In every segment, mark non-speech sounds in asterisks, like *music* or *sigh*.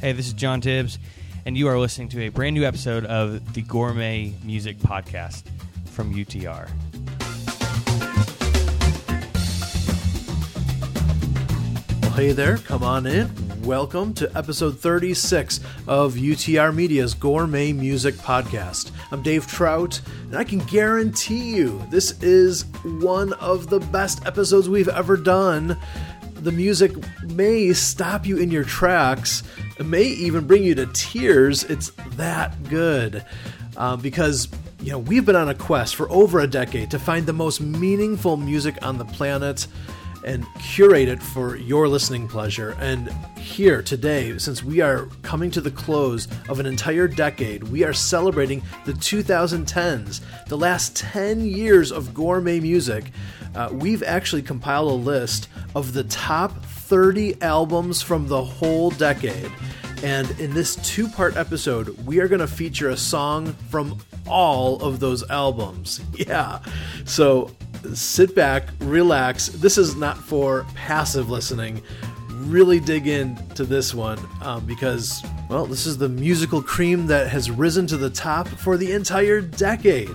Hey, this is John Tibbs, and you are listening to a brand new episode of the Gourmet Music Podcast from UTR. Well, hey there, come on in. Welcome to episode 36 of UTR Media's Gourmet Music Podcast. I'm Dave Trout, and I can guarantee you this is one of the best episodes we've ever done. The music may stop you in your tracks, it may even bring you to tears. It's that good. Uh, because you know we've been on a quest for over a decade to find the most meaningful music on the planet and curate it for your listening pleasure. And here today, since we are coming to the close of an entire decade, we are celebrating the 2010s, the last 10 years of gourmet music. Uh, we've actually compiled a list of the top 30 albums from the whole decade. And in this two part episode, we are going to feature a song from all of those albums. *laughs* Yeah. So sit back, relax. This is not for passive listening. Really dig into this one um, because, well, this is the musical cream that has risen to the top for the entire decade.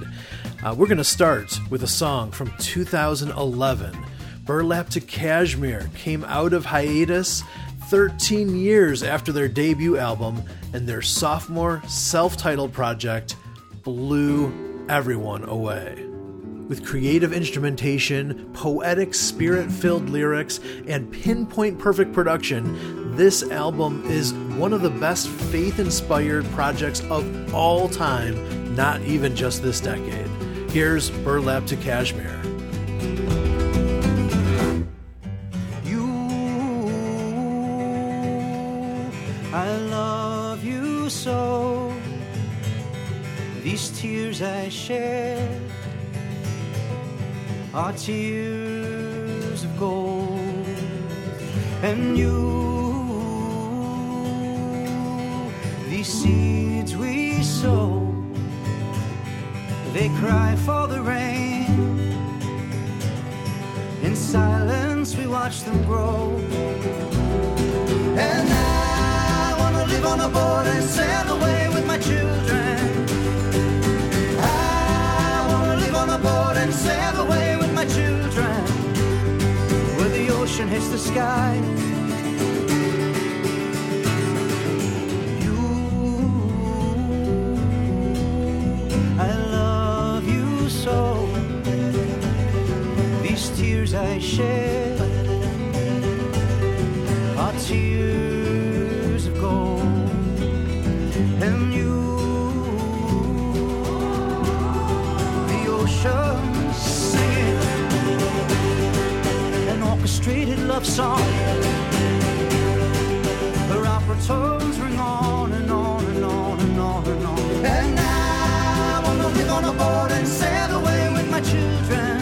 Uh, we're going to start with a song from 2011. Burlap to Cashmere came out of hiatus 13 years after their debut album, and their sophomore self titled project blew everyone away. With creative instrumentation, poetic, spirit filled lyrics, and pinpoint perfect production, this album is one of the best faith inspired projects of all time, not even just this decade. Here's Burlap to Cashmere. So. These tears I shed are tears of gold, and you, these seeds we sow, they cry for the rain. In silence, we watch them grow. And hits the sky. You, I love you so. These tears I shed love song. Her opera tones ring on and on and on and on and on. And I wanna live on a boat and sail away with my children.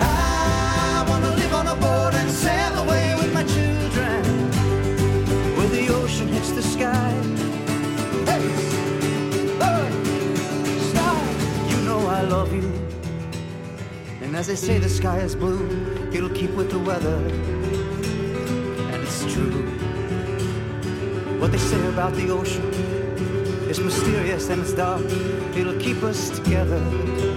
I wanna live on a boat and sail away with my children. Where the ocean hits the sky. Hey, hey, sky. You know I love you. And as they say the sky is blue, it'll keep with the weather. And it's true. What they say about the ocean is mysterious and it's dark. It'll keep us together.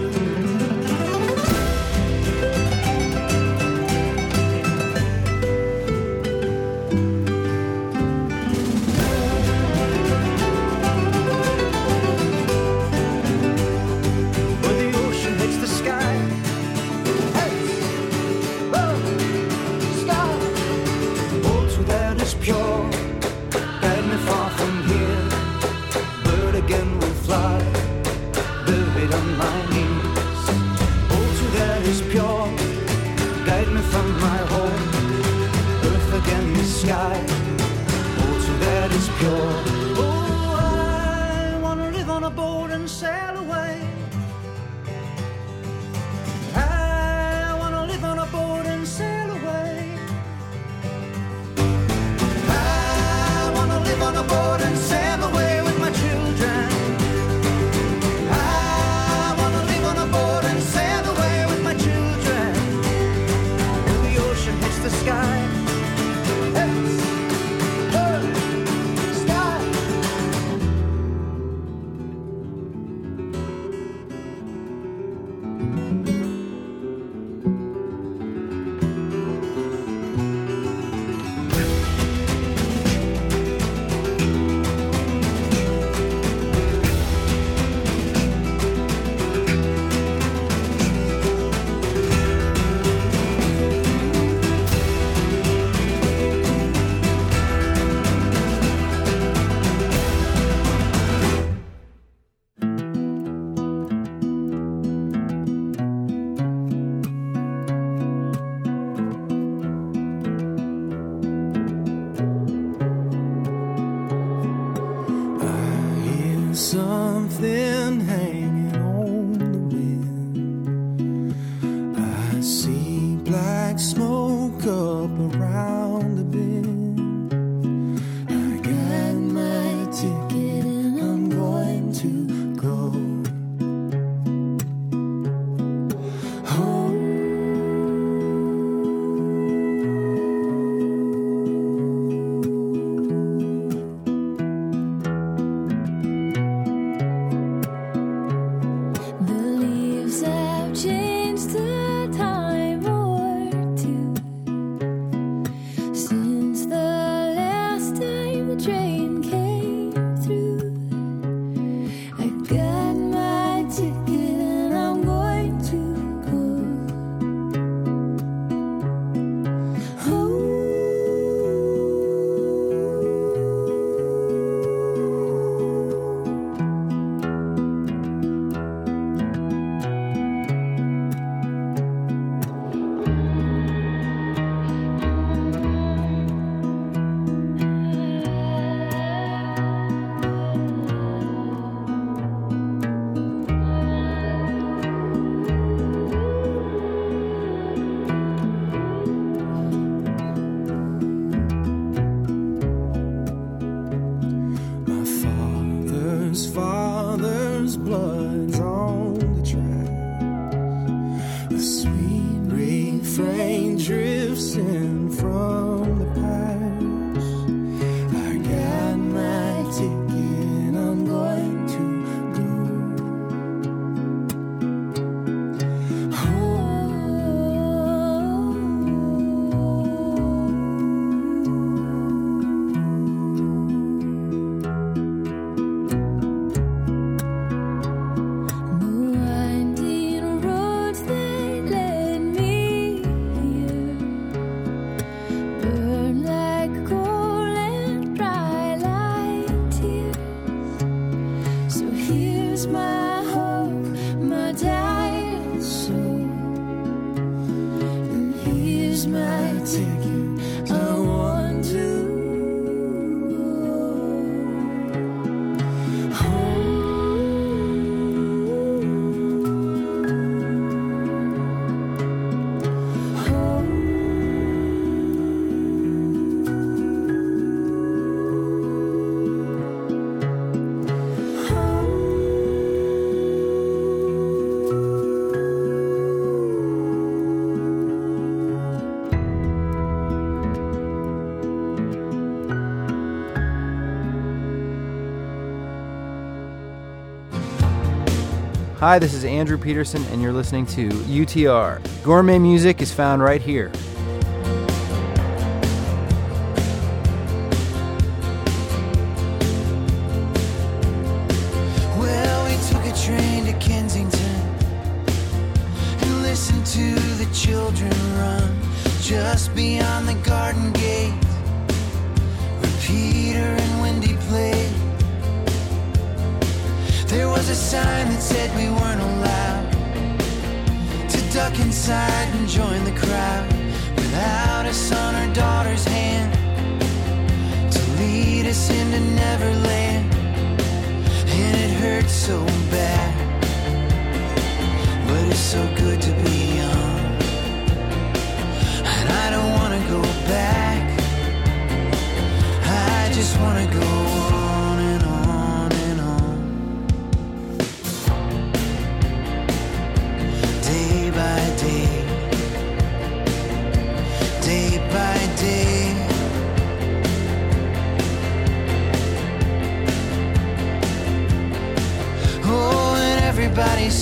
Hi, this is Andrew Peterson, and you're listening to UTR. Gourmet music is found right here so bad, but it's so good to be young. And I don't wanna go back, I just wanna go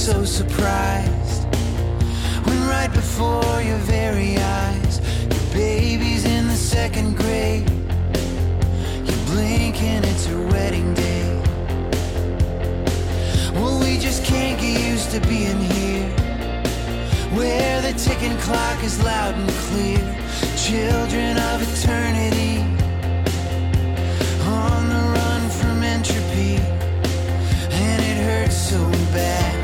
so surprised when right before your very eyes, your baby's in the second grade. You blink and it's her wedding day. Well, we just can't get used to being here, where the ticking clock is loud and clear. Children of eternity, on the run from entropy, and it hurts so bad.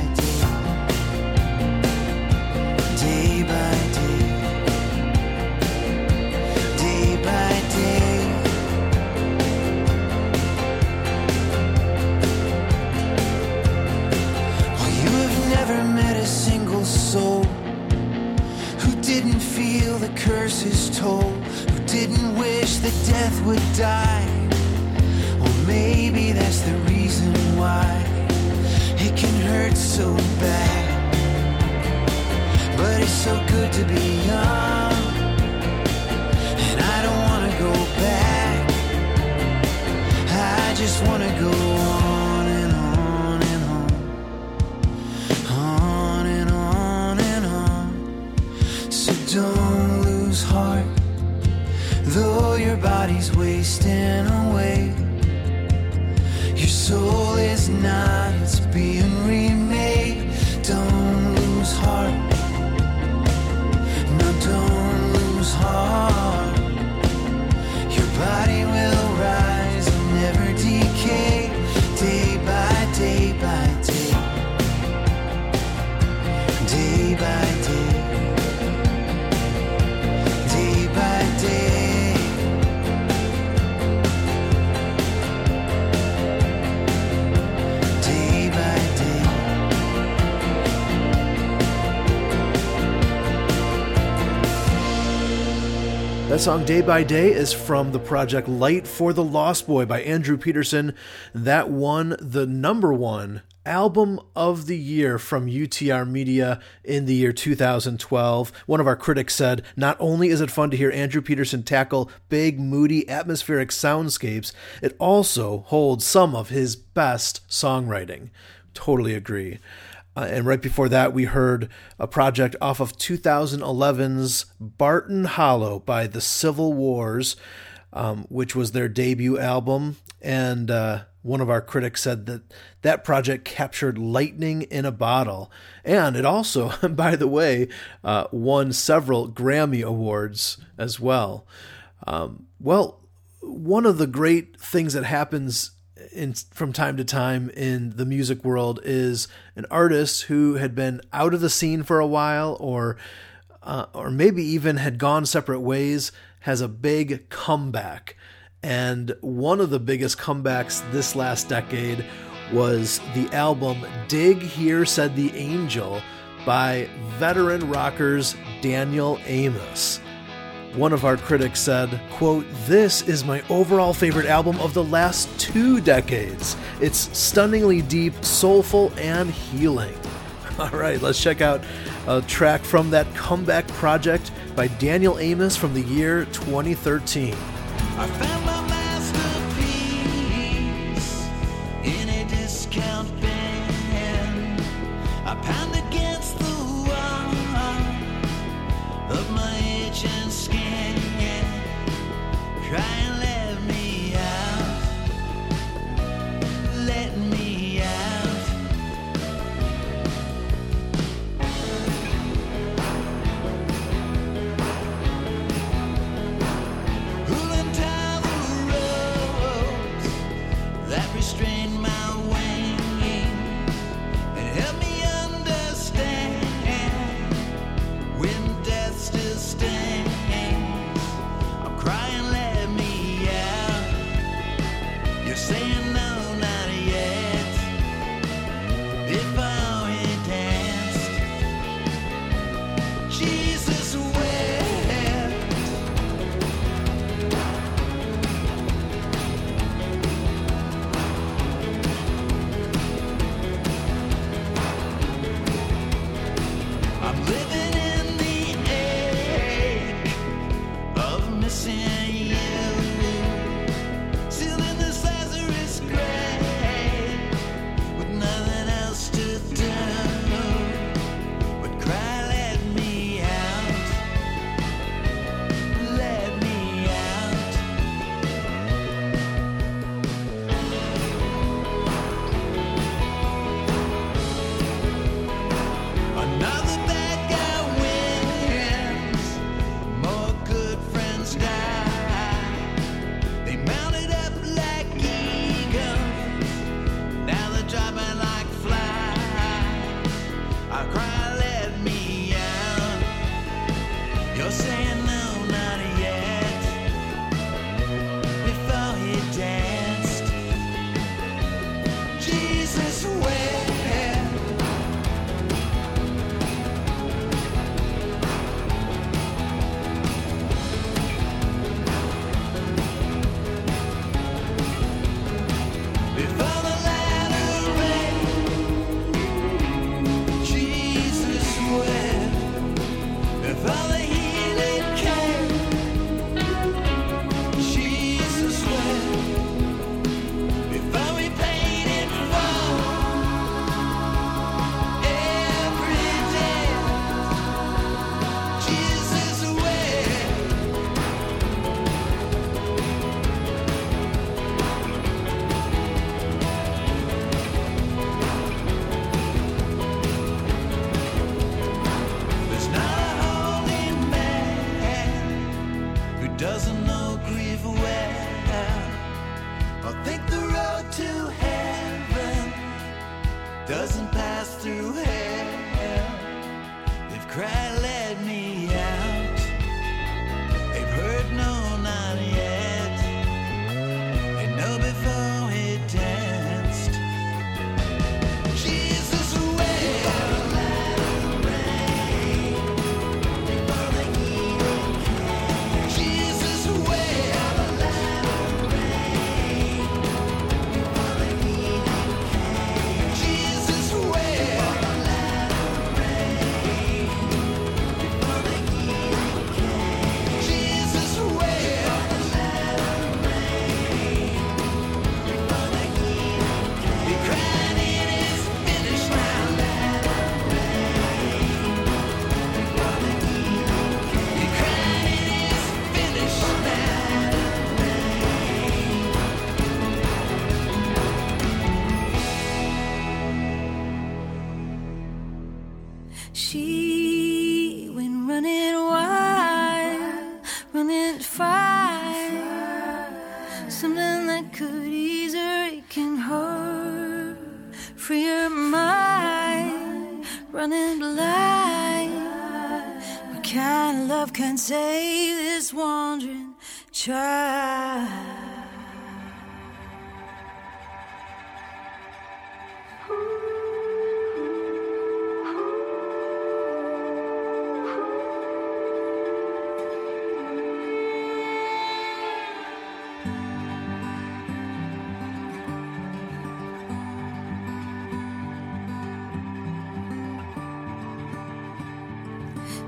curses toll, who didn't wish that death would die. Or maybe that's the reason why it can hurt so bad. But it's so good to be young, and I don't wanna go back. I just wanna go on body's wasting away. Your soul is not, it's being remade. That song, Day by Day, is from the project Light for the Lost Boy by Andrew Peterson. That won the number one album of the year from UTR Media in the year 2012. One of our critics said, Not only is it fun to hear Andrew Peterson tackle big, moody, atmospheric soundscapes, it also holds some of his best songwriting. Totally agree. Uh, and right before that, we heard a project off of 2011's Barton Hollow by the Civil Wars, um, which was their debut album. And uh, one of our critics said that that project captured lightning in a bottle. And it also, *laughs* by the way, uh, won several Grammy Awards as well. Um, well, one of the great things that happens in, from time to time in the music world is an artist who had been out of the scene for a while or uh, or maybe even had gone separate ways has a big comeback. And one of the biggest comebacks this last decade was the album dig here said the angel by veteran rockers daniel amos one of our critics said, quote, This is my overall favorite album of the last two decades. It's stunningly deep, soulful, and healing. *laughs* All right, let's check out a track from that comeback project by Daniel Amos from the year 2013.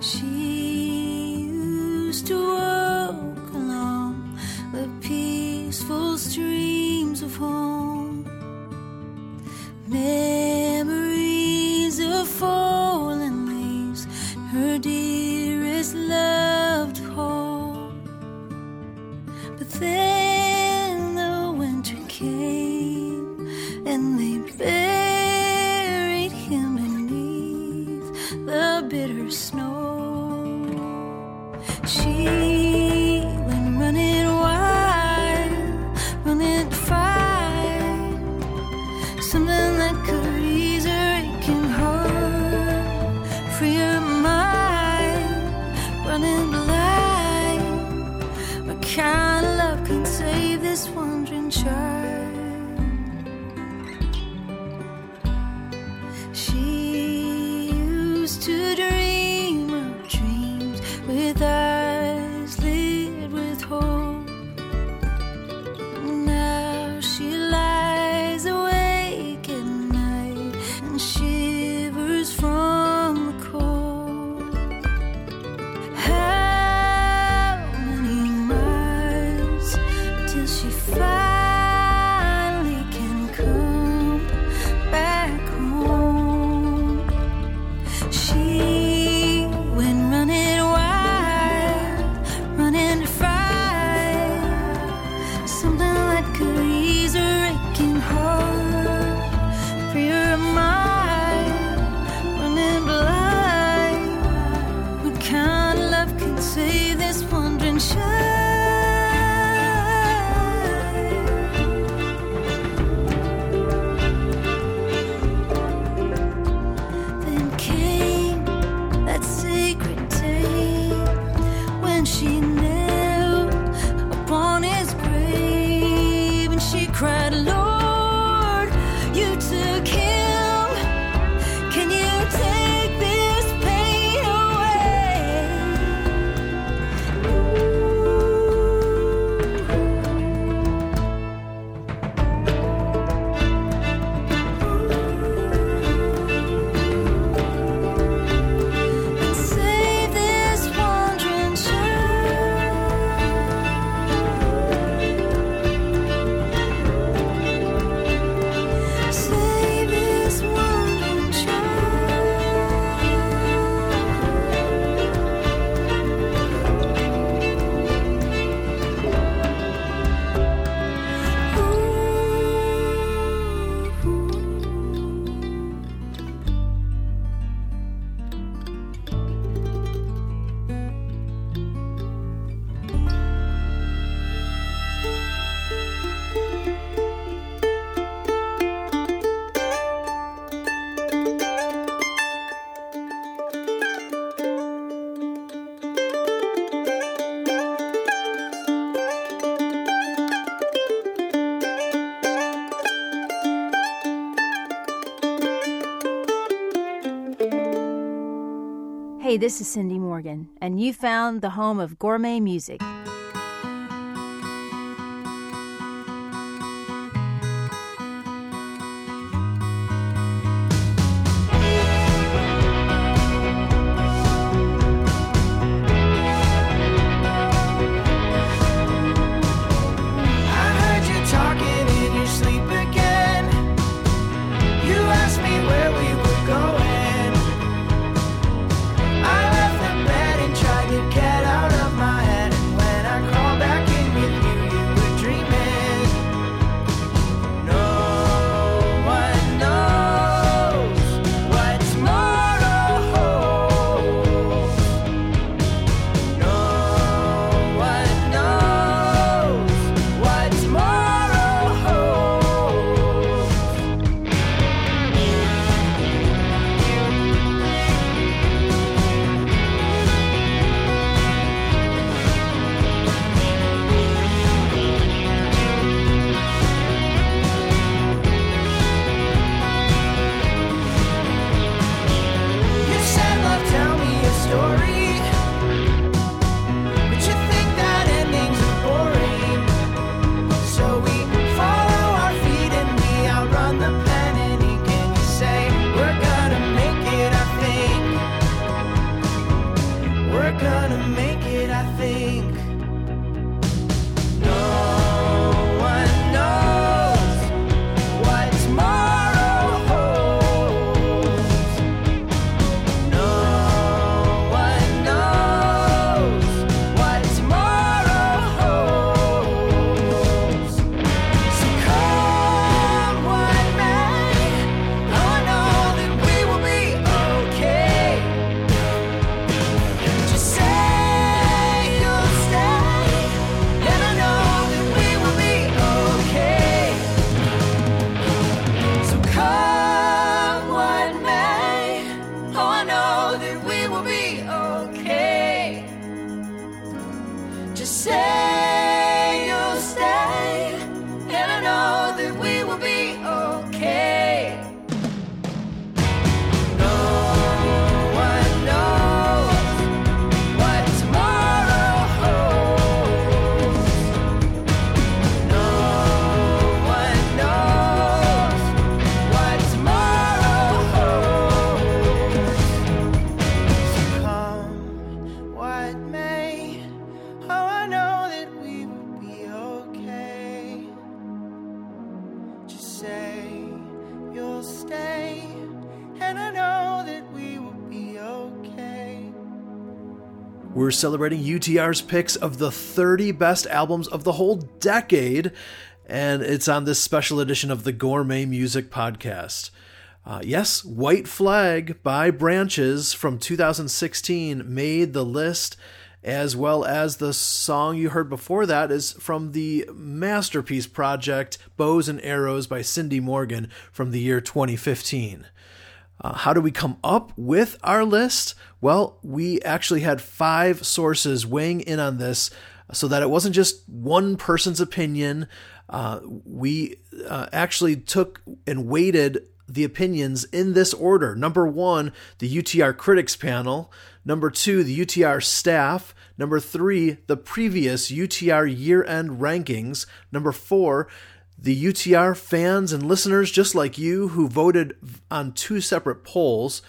She used to Hey, this is Cindy Morgan, and you found the home of gourmet music. We're celebrating UTR's picks of the 30 best albums of the whole decade, and it's on this special edition of the Gourmet Music Podcast. Uh, yes, White Flag by Branches from 2016 made the list, as well as the song you heard before that is from the masterpiece project Bows and Arrows by Cindy Morgan from the year 2015. Uh, how do we come up with our list? Well, we actually had five sources weighing in on this so that it wasn't just one person's opinion. Uh, we uh, actually took and weighted the opinions in this order. Number one, the UTR Critics Panel. Number two, the UTR staff. Number three, the previous UTR year end rankings. Number four, the UTR fans and listeners just like you who voted on two separate polls.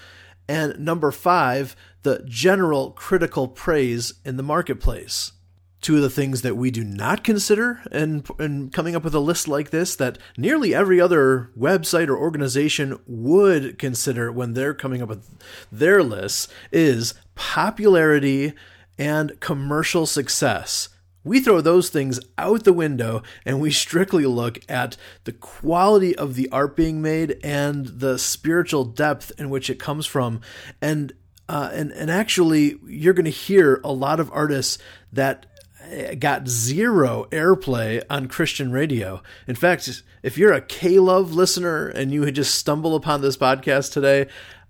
And number five, the general critical praise in the marketplace. Two of the things that we do not consider in, in coming up with a list like this that nearly every other website or organization would consider when they're coming up with their lists is popularity and commercial success. We throw those things out the window and we strictly look at the quality of the art being made and the spiritual depth in which it comes from. And uh, and and actually, you're going to hear a lot of artists that got zero airplay on Christian radio. In fact, if you're a K Love listener and you had just stumbled upon this podcast today,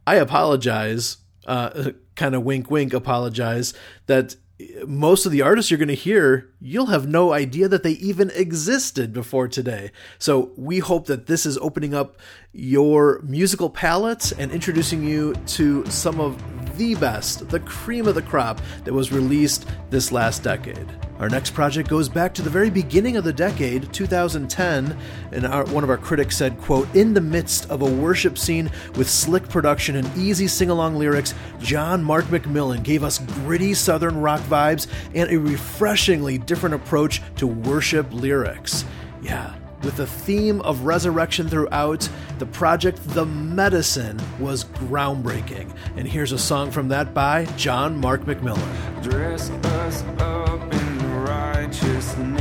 I apologize. Uh, *laughs* kind of wink, wink, apologize that most of the artists you're going to hear, you'll have no idea that they even existed before today. So we hope that this is opening up your musical palates and introducing you to some of the best, the cream of the crop that was released this last decade. Our next project goes back to the very beginning of the decade, 2010, and our, one of our critics said, quote, In the midst of a worship scene with slick production and easy sing-along lyrics, John Mark McMillan gave us gritty southern rock vibes and a refreshingly different approach to worship lyrics. Yeah, with the theme of resurrection throughout, the project The Medicine was groundbreaking. And here's a song from that by John Mark McMillan. Righteousness.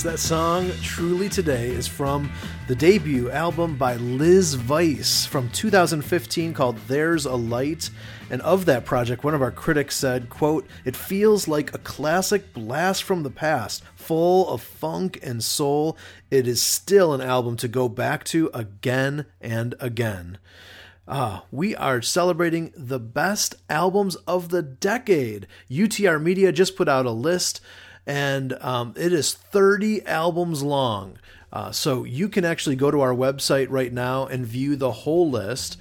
That song, Truly Today, is from the debut album by Liz Vice from 2015 called There's a Light. And of that project, one of our critics said, quote, It feels like a classic blast from the past, full of funk and soul. It is still an album to go back to again and again. Ah, we are celebrating the best albums of the decade. UTR Media just put out a list and um, it is 30 albums long. Uh, so you can actually go to our website right now and view the whole list.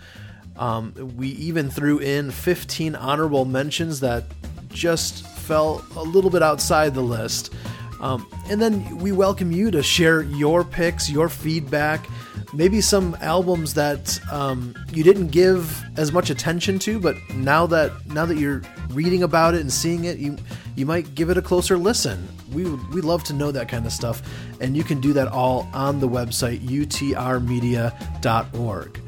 Um, we even threw in 15 honorable mentions that just fell a little bit outside the list. Um, and then we welcome you to share your picks, your feedback, maybe some albums that um, you didn't give as much attention to, but now that now that you're reading about it and seeing it, you you might give it a closer listen. We we love to know that kind of stuff, and you can do that all on the website utrmedia.org.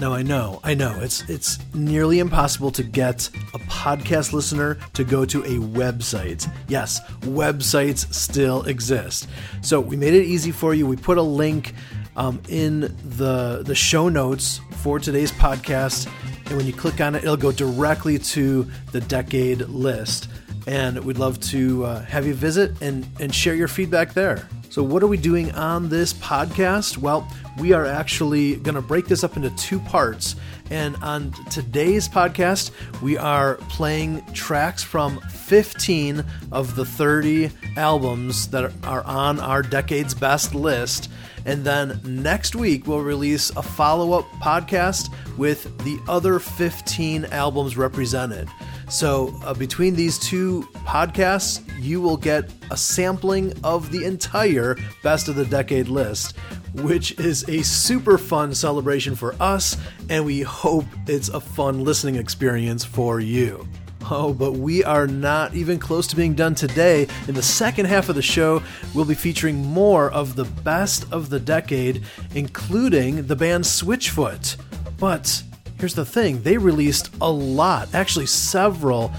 Now I know, I know, it's it's nearly impossible to get a podcast listener to go to a website. Yes, websites still exist. So we made it easy for you. We put a link um, in the the show notes for today's podcast, and when you click on it, it'll go directly to the decade list. And we'd love to uh, have you visit and and share your feedback there. So, what are we doing on this podcast? Well, we are actually going to break this up into two parts. And on today's podcast, we are playing tracks from 15 of the 30 albums that are on our Decade's Best list. And then next week, we'll release a follow up podcast with the other 15 albums represented. So, uh, between these two podcasts, you will get a sampling of the entire Best of the Decade list, which is a super fun celebration for us, and we hope it's a fun listening experience for you. Oh, but we are not even close to being done today. In the second half of the show, we'll be featuring more of the best of the decade, including the band Switchfoot. But here's the thing they released a lot, actually, several,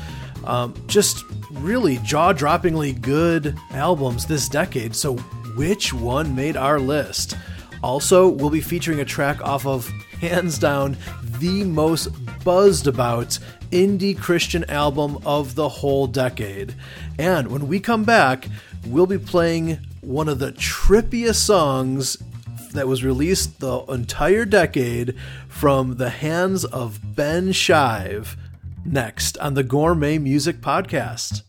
um, just really jaw droppingly good albums this decade. So, which one made our list? Also, we'll be featuring a track off of hands down the most buzzed about indie Christian album of the whole decade. And when we come back, we'll be playing one of the trippiest songs that was released the entire decade from the hands of Ben Shive next on the Gourmet Music Podcast.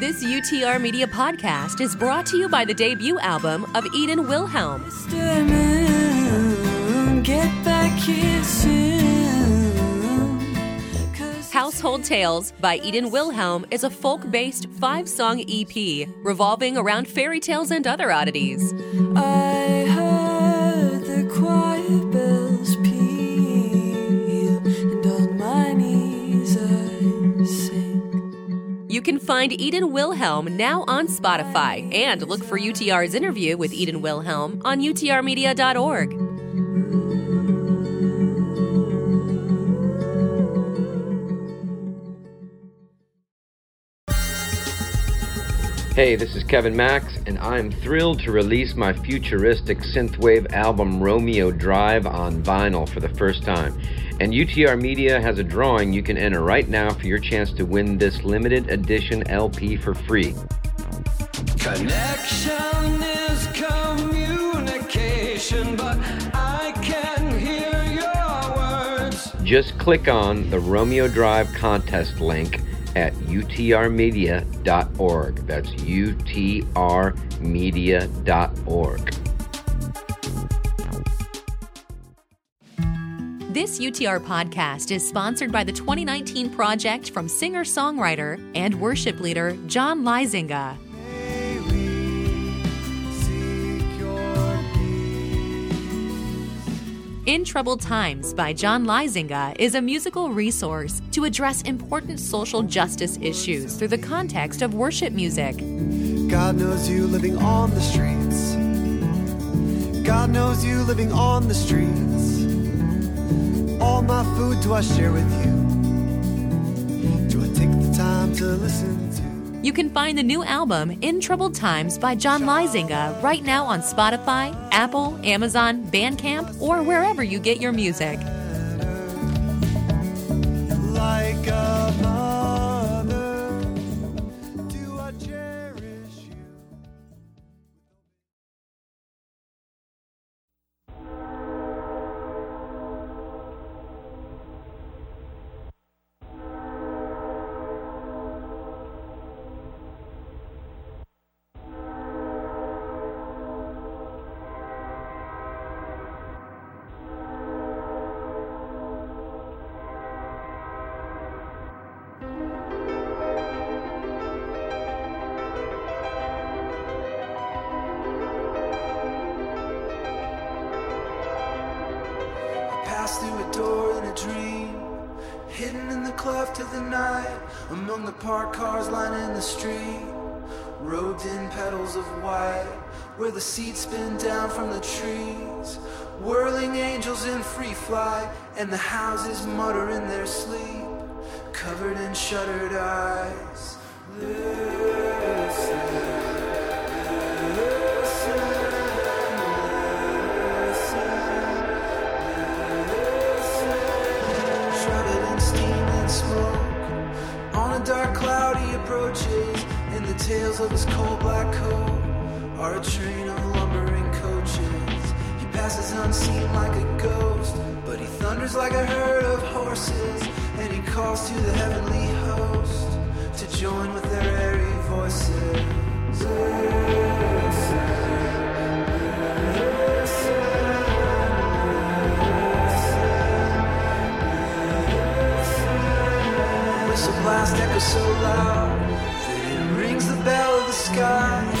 This UTR Media Podcast is brought to you by the debut album of Eden Wilhelm. Get back here soon. Household Tales by Eden Wilhelm is a folk based five song EP revolving around fairy tales and other oddities. I heard the choir bells peal, and on my knees I sing. You can find Eden Wilhelm now on Spotify and look for UTR's interview with Eden Wilhelm on utrmedia.org. Hey, this is Kevin Max, and I'm thrilled to release my futuristic synthwave album Romeo Drive on vinyl for the first time. And UTR Media has a drawing you can enter right now for your chance to win this limited edition LP for free. Connection is communication, but I can hear your words. Just click on the Romeo Drive contest link at utrmedia.org. That's utrmedia.org. This UTR podcast is sponsored by the 2019 project from singer songwriter and worship leader John Lysinga. In Troubled Times by John Lysinga is a musical resource to address important social justice issues through the context of worship music. God knows you living on the streets. God knows you living on the streets. All my food do I share with you? Do I take the time to listen to? You can find the new album In Troubled Times by John Lysinga right now on Spotify, Apple, Amazon, Bandcamp, or wherever you get your music. Like dark he approaches, and the tails of his coal black coat are a train of lumbering coaches. He passes unseen like a ghost, but he thunders like a herd of horses, and he calls to the heavenly host to join with their airy voices. whistle blast echo so loud. That it rings the bell of the sky. A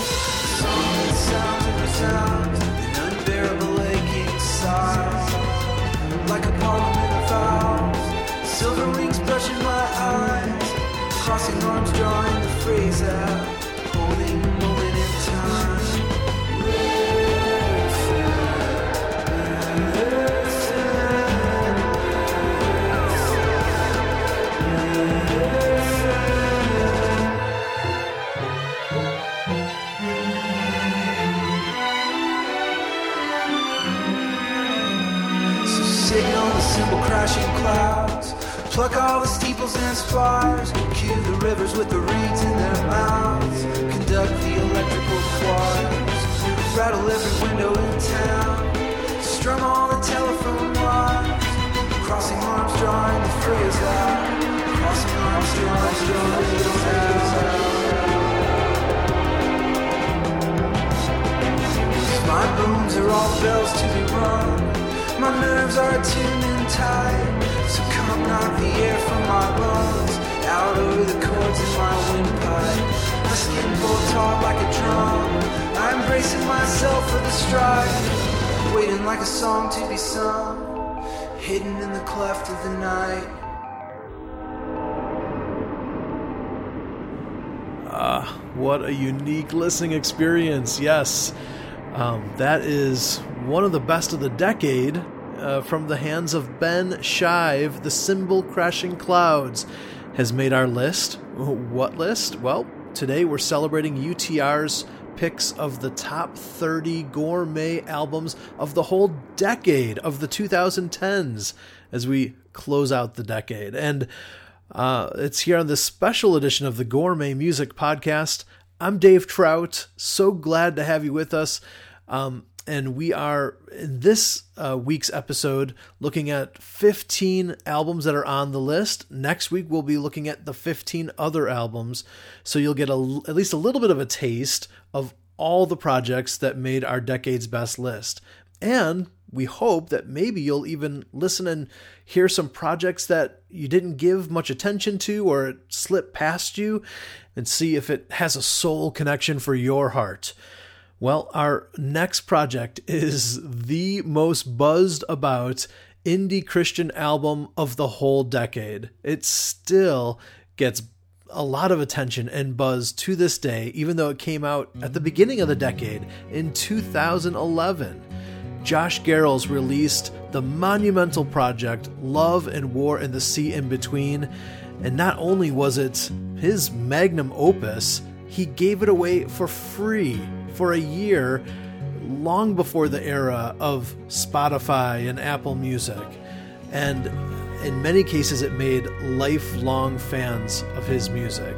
song that sounds and resounds, an unbearable aching sigh. Like a parliament of vows, silver wings brushing my eyes, crossing arms drawing the phrase out, Pluck all the steeples and spires, cue the rivers with the reeds in their mouths, conduct the electrical choirs, rattle every window in town, strum all the telephone wires, crossing arms, drawing the phrase out, crossing arms, drawing the phrase out. My bones are all bells to be rung, my nerves are tuned and tight. So come knock the air from my. Out over the chords in my windpipe. My skin full taut like a drum. I'm bracing myself for the strike. Waiting like a song to be sung. Hidden in the cleft of the night. Ah, what a unique listening experience. Yes, um, that is one of the best of the decade uh, from the hands of Ben Shive. The Cymbal Crashing Clouds has made our list. What list? Well, today we're celebrating UTR's picks of the top 30 gourmet albums of the whole decade of the 2010s as we close out the decade. And uh, it's here on this special edition of the Gourmet Music Podcast. I'm Dave Trout. So glad to have you with us. Um, and we are in this uh, week's episode looking at 15 albums that are on the list. Next week, we'll be looking at the 15 other albums. So you'll get a, at least a little bit of a taste of all the projects that made our decade's best list. And we hope that maybe you'll even listen and hear some projects that you didn't give much attention to or it slipped past you and see if it has a soul connection for your heart. Well, our next project is the most buzzed about indie Christian album of the whole decade. It still gets a lot of attention and buzz to this day, even though it came out at the beginning of the decade in 2011. Josh Garrels released the monumental project Love and War and the Sea in Between, and not only was it his magnum opus, he gave it away for free for a year long before the era of Spotify and Apple Music. And in many cases, it made lifelong fans of his music.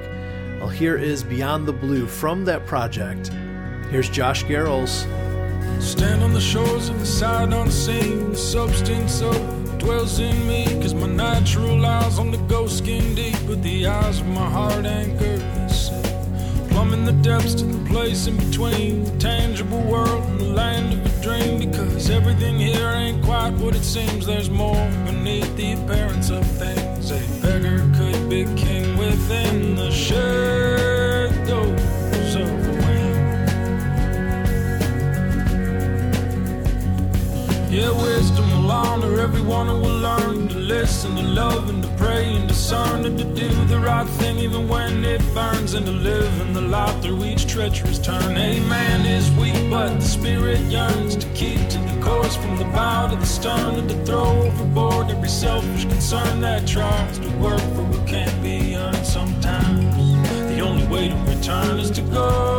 Well, here is Beyond the Blue from that project. Here's Josh Garrels. Stand on the shores of the side unseen. The substance of dwells in me. Cause my natural eyes on the ghost skin deep. But the eyes of my heart anchored the sea. Plumbing the depths to the place in between. The tangible world and the land of a dream. Because everything here ain't quite what it seems. There's more beneath the appearance of things. A beggar could be king within the shadows Yeah, wisdom will honor everyone who will learn to listen, to love, and to pray, and discern, and to do the right thing even when it burns, and to live in the light through each treacherous turn. A man is weak, but the spirit yearns to keep to the course from the bow to the stern, and to throw overboard every selfish concern that tries to work for what can't be earned sometimes. The only way to return is to go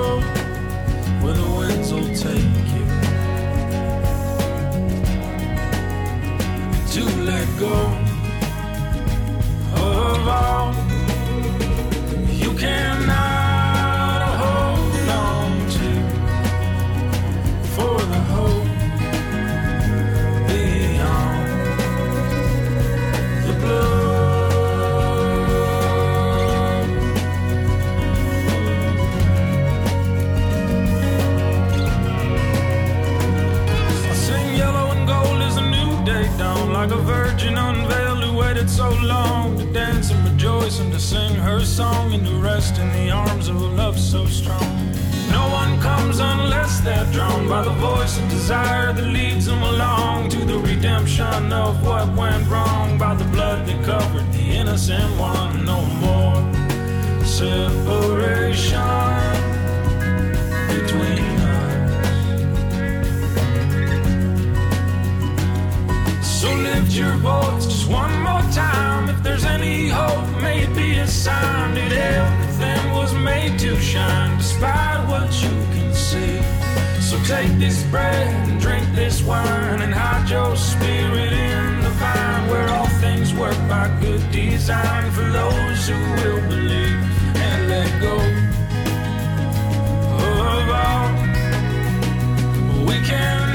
go of all waited so long to dance and rejoice and to sing her song and to rest in the arms of a love so strong. No one comes unless they're drawn by the voice of desire that leads them along to the redemption of what went wrong by the blood that covered the innocent one. No more separation between us. So lift your voice one more time. If there's any hope, may it be a sign that everything was made to shine, despite what you can see. So take this bread and drink this wine and hide your spirit in the vine, where all things work by good design for those who will believe and let go of all we cannot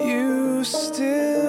You still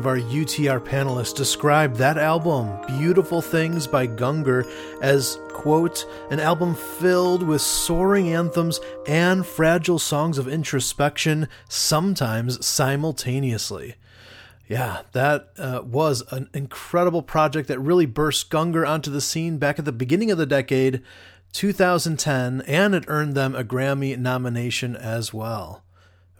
of our UTR panelists described that album, Beautiful Things by Gungor, as, quote, an album filled with soaring anthems and fragile songs of introspection, sometimes simultaneously. Yeah, that uh, was an incredible project that really burst Gungor onto the scene back at the beginning of the decade, 2010, and it earned them a Grammy nomination as well.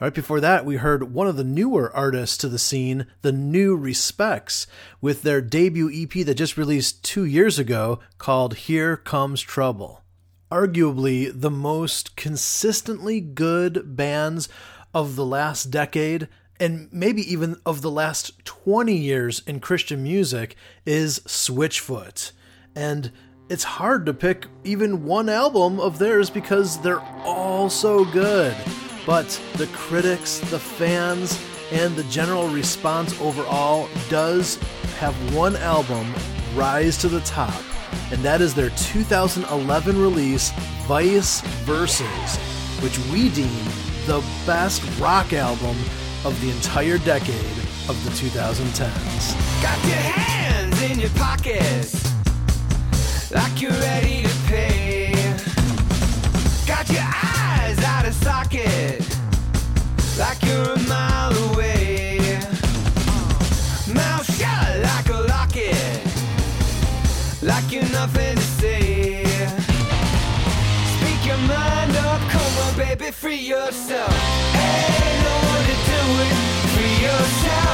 Right before that, we heard one of the newer artists to the scene, the New Respects, with their debut EP that just released two years ago called Here Comes Trouble. Arguably the most consistently good bands of the last decade, and maybe even of the last 20 years in Christian music, is Switchfoot. And it's hard to pick even one album of theirs because they're all so good. But the critics, the fans, and the general response overall does have one album rise to the top, and that is their 2011 release, Vice Verses, which we deem the best rock album of the entire decade of the 2010s. Got your hands in your pockets, like you're ready to pay. socket like you're a mile away. Mouth shut like a locket, like you're nothing to say. Speak your mind up, come on, baby, free yourself. Ain't no one to do it, free yourself.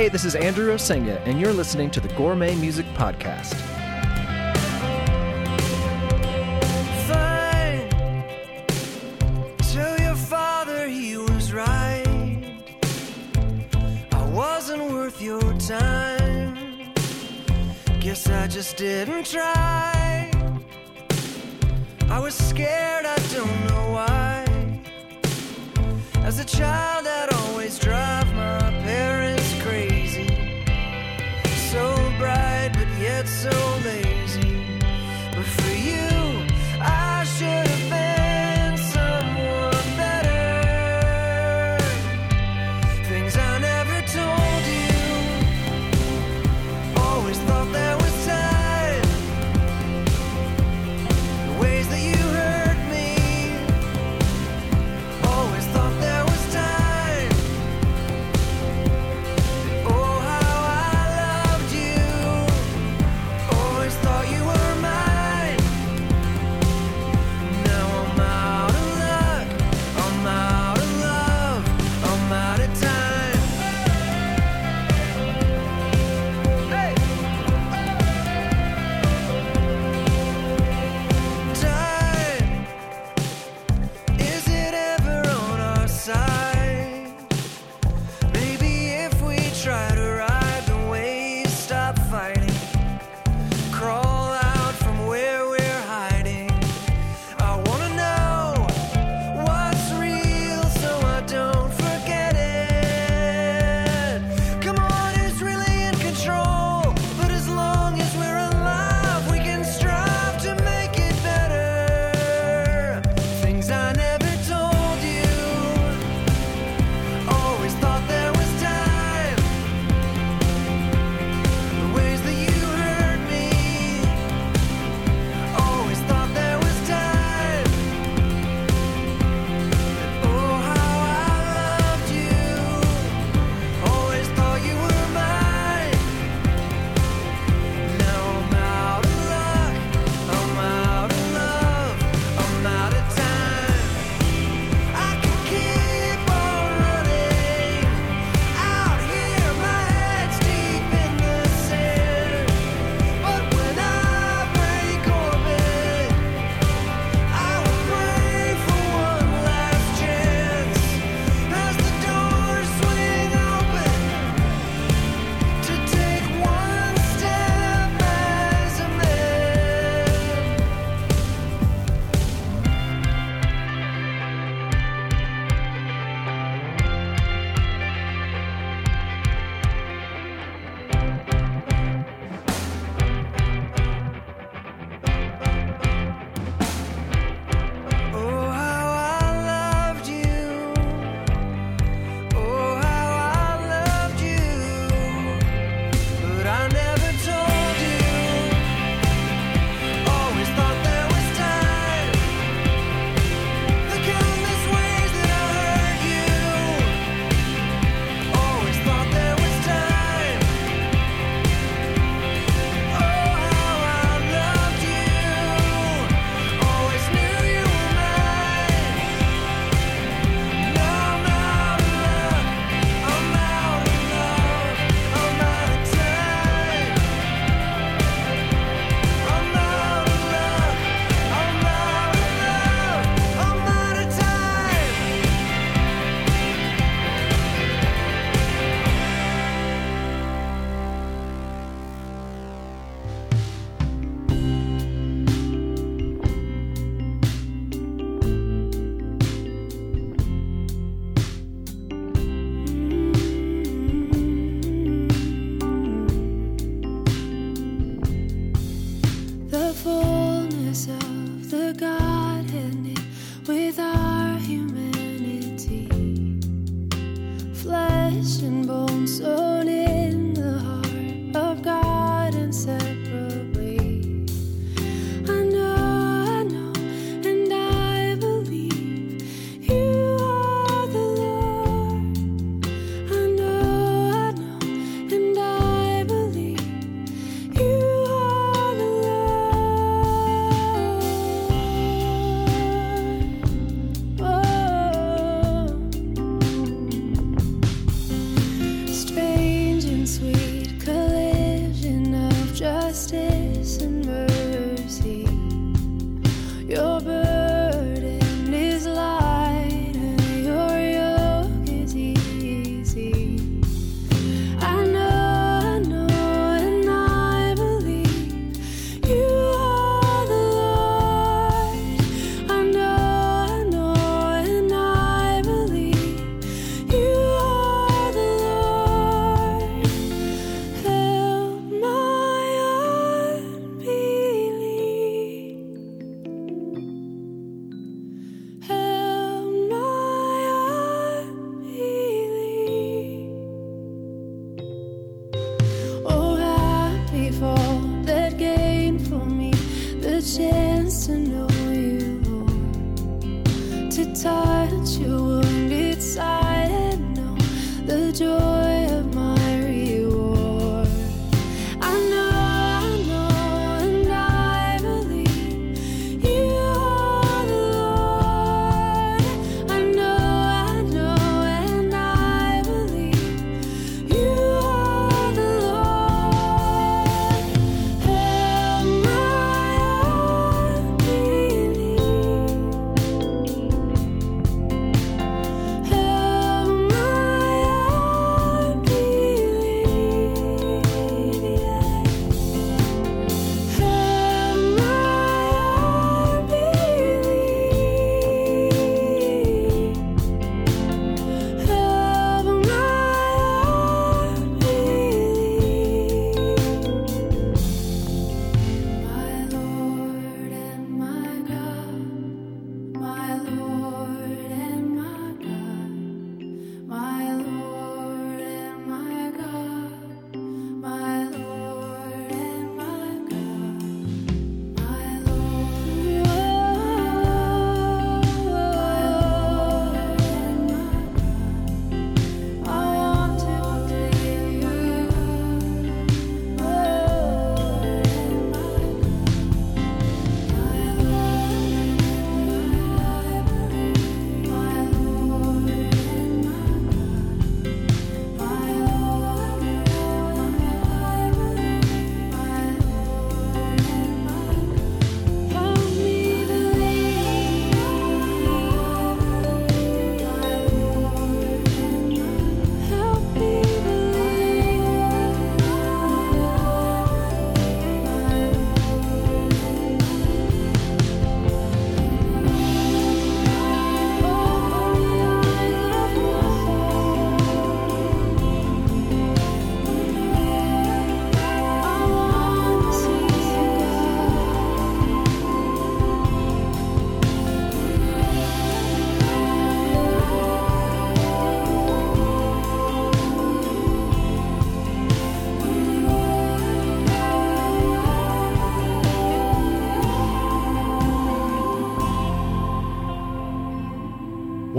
Hey, this is Andrew Osenga, and you're listening to the Gourmet Music Podcast. Time. Guess I just didn't try. I was scared, I don't know why. As a child,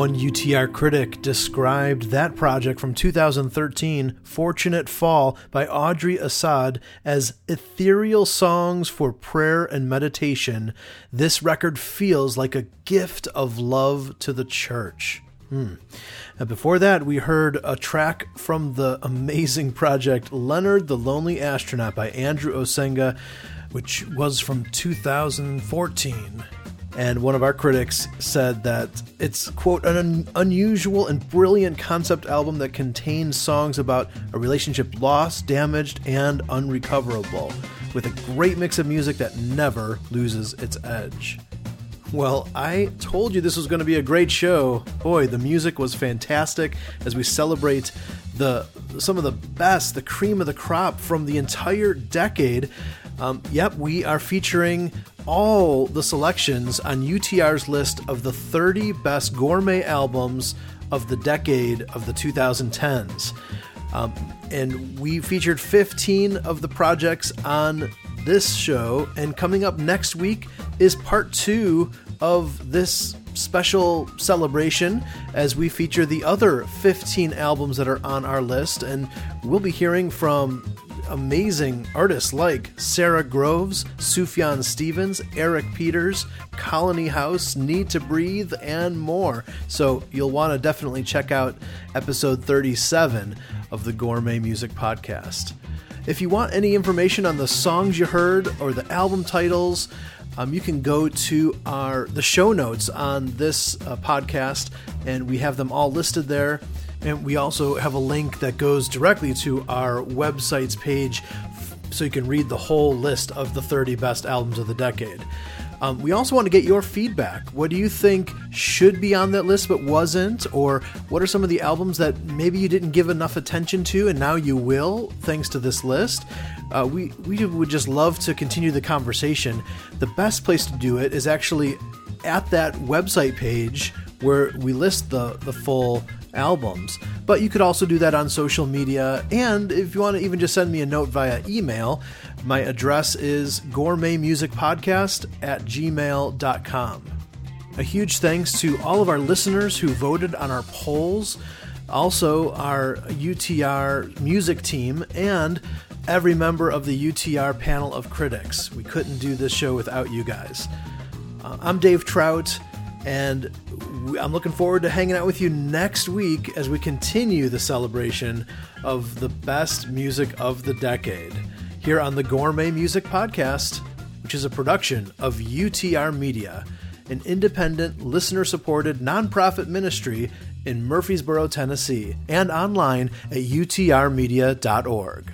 One UTR critic described that project from 2013, Fortunate Fall by Audrey Assad, as ethereal songs for prayer and meditation. This record feels like a gift of love to the church. Hmm. And before that, we heard a track from the amazing project Leonard the Lonely Astronaut by Andrew Osenga, which was from 2014. And one of our critics said that it's, quote, an un- unusual and brilliant concept album that contains songs about a relationship lost, damaged, and unrecoverable, with a great mix of music that never loses its edge. Well, I told you this was going to be a great show. Boy, the music was fantastic as we celebrate the some of the best, the cream of the crop from the entire decade. Um, yep, we are featuring all the selections on UTR's list of the 30 best gourmet albums of the decade of the 2010s. Um, and we featured 15 of the projects on this show. And coming up next week is part two of this special celebration as we feature the other 15 albums that are on our list. And we'll be hearing from amazing artists like Sara Groves, Sufjan Stevens, Eric Peters, Colony House, Need to Breathe, and more. So you'll want to definitely check out episode 37 of the Gourmet Music Podcast. If you want any information on the songs you heard or the album titles, um, you can go to our the show notes on this uh, podcast, and we have them all listed there. And we also have a link that goes directly to our website's page so you can read the whole list of the 30 best albums of the decade. Um, we also want to get your feedback. What do you think should be on that list but wasn't? Or what are some of the albums that maybe you didn't give enough attention to and now you will thanks to this list? Uh, we, we would just love to continue the conversation. The best place to do it is actually at that website page where we list the, the full albums. But you could also do that on social media, and if you want to even just send me a note via email, my address is gourmetmusicpodcast at gmail.com. A huge thanks to all of our listeners who voted on our polls, also our UTR music team, and every member of the UTR panel of critics. We couldn't do this show without you guys. Uh, I'm Dave Trout, and I'm looking forward to hanging out with you next week as we continue the celebration of the best music of the decade here on the Gourmet Music Podcast, which is a production of UTR Media, an independent, listener supported nonprofit ministry in Murfreesboro, Tennessee, and online at utrmedia.org.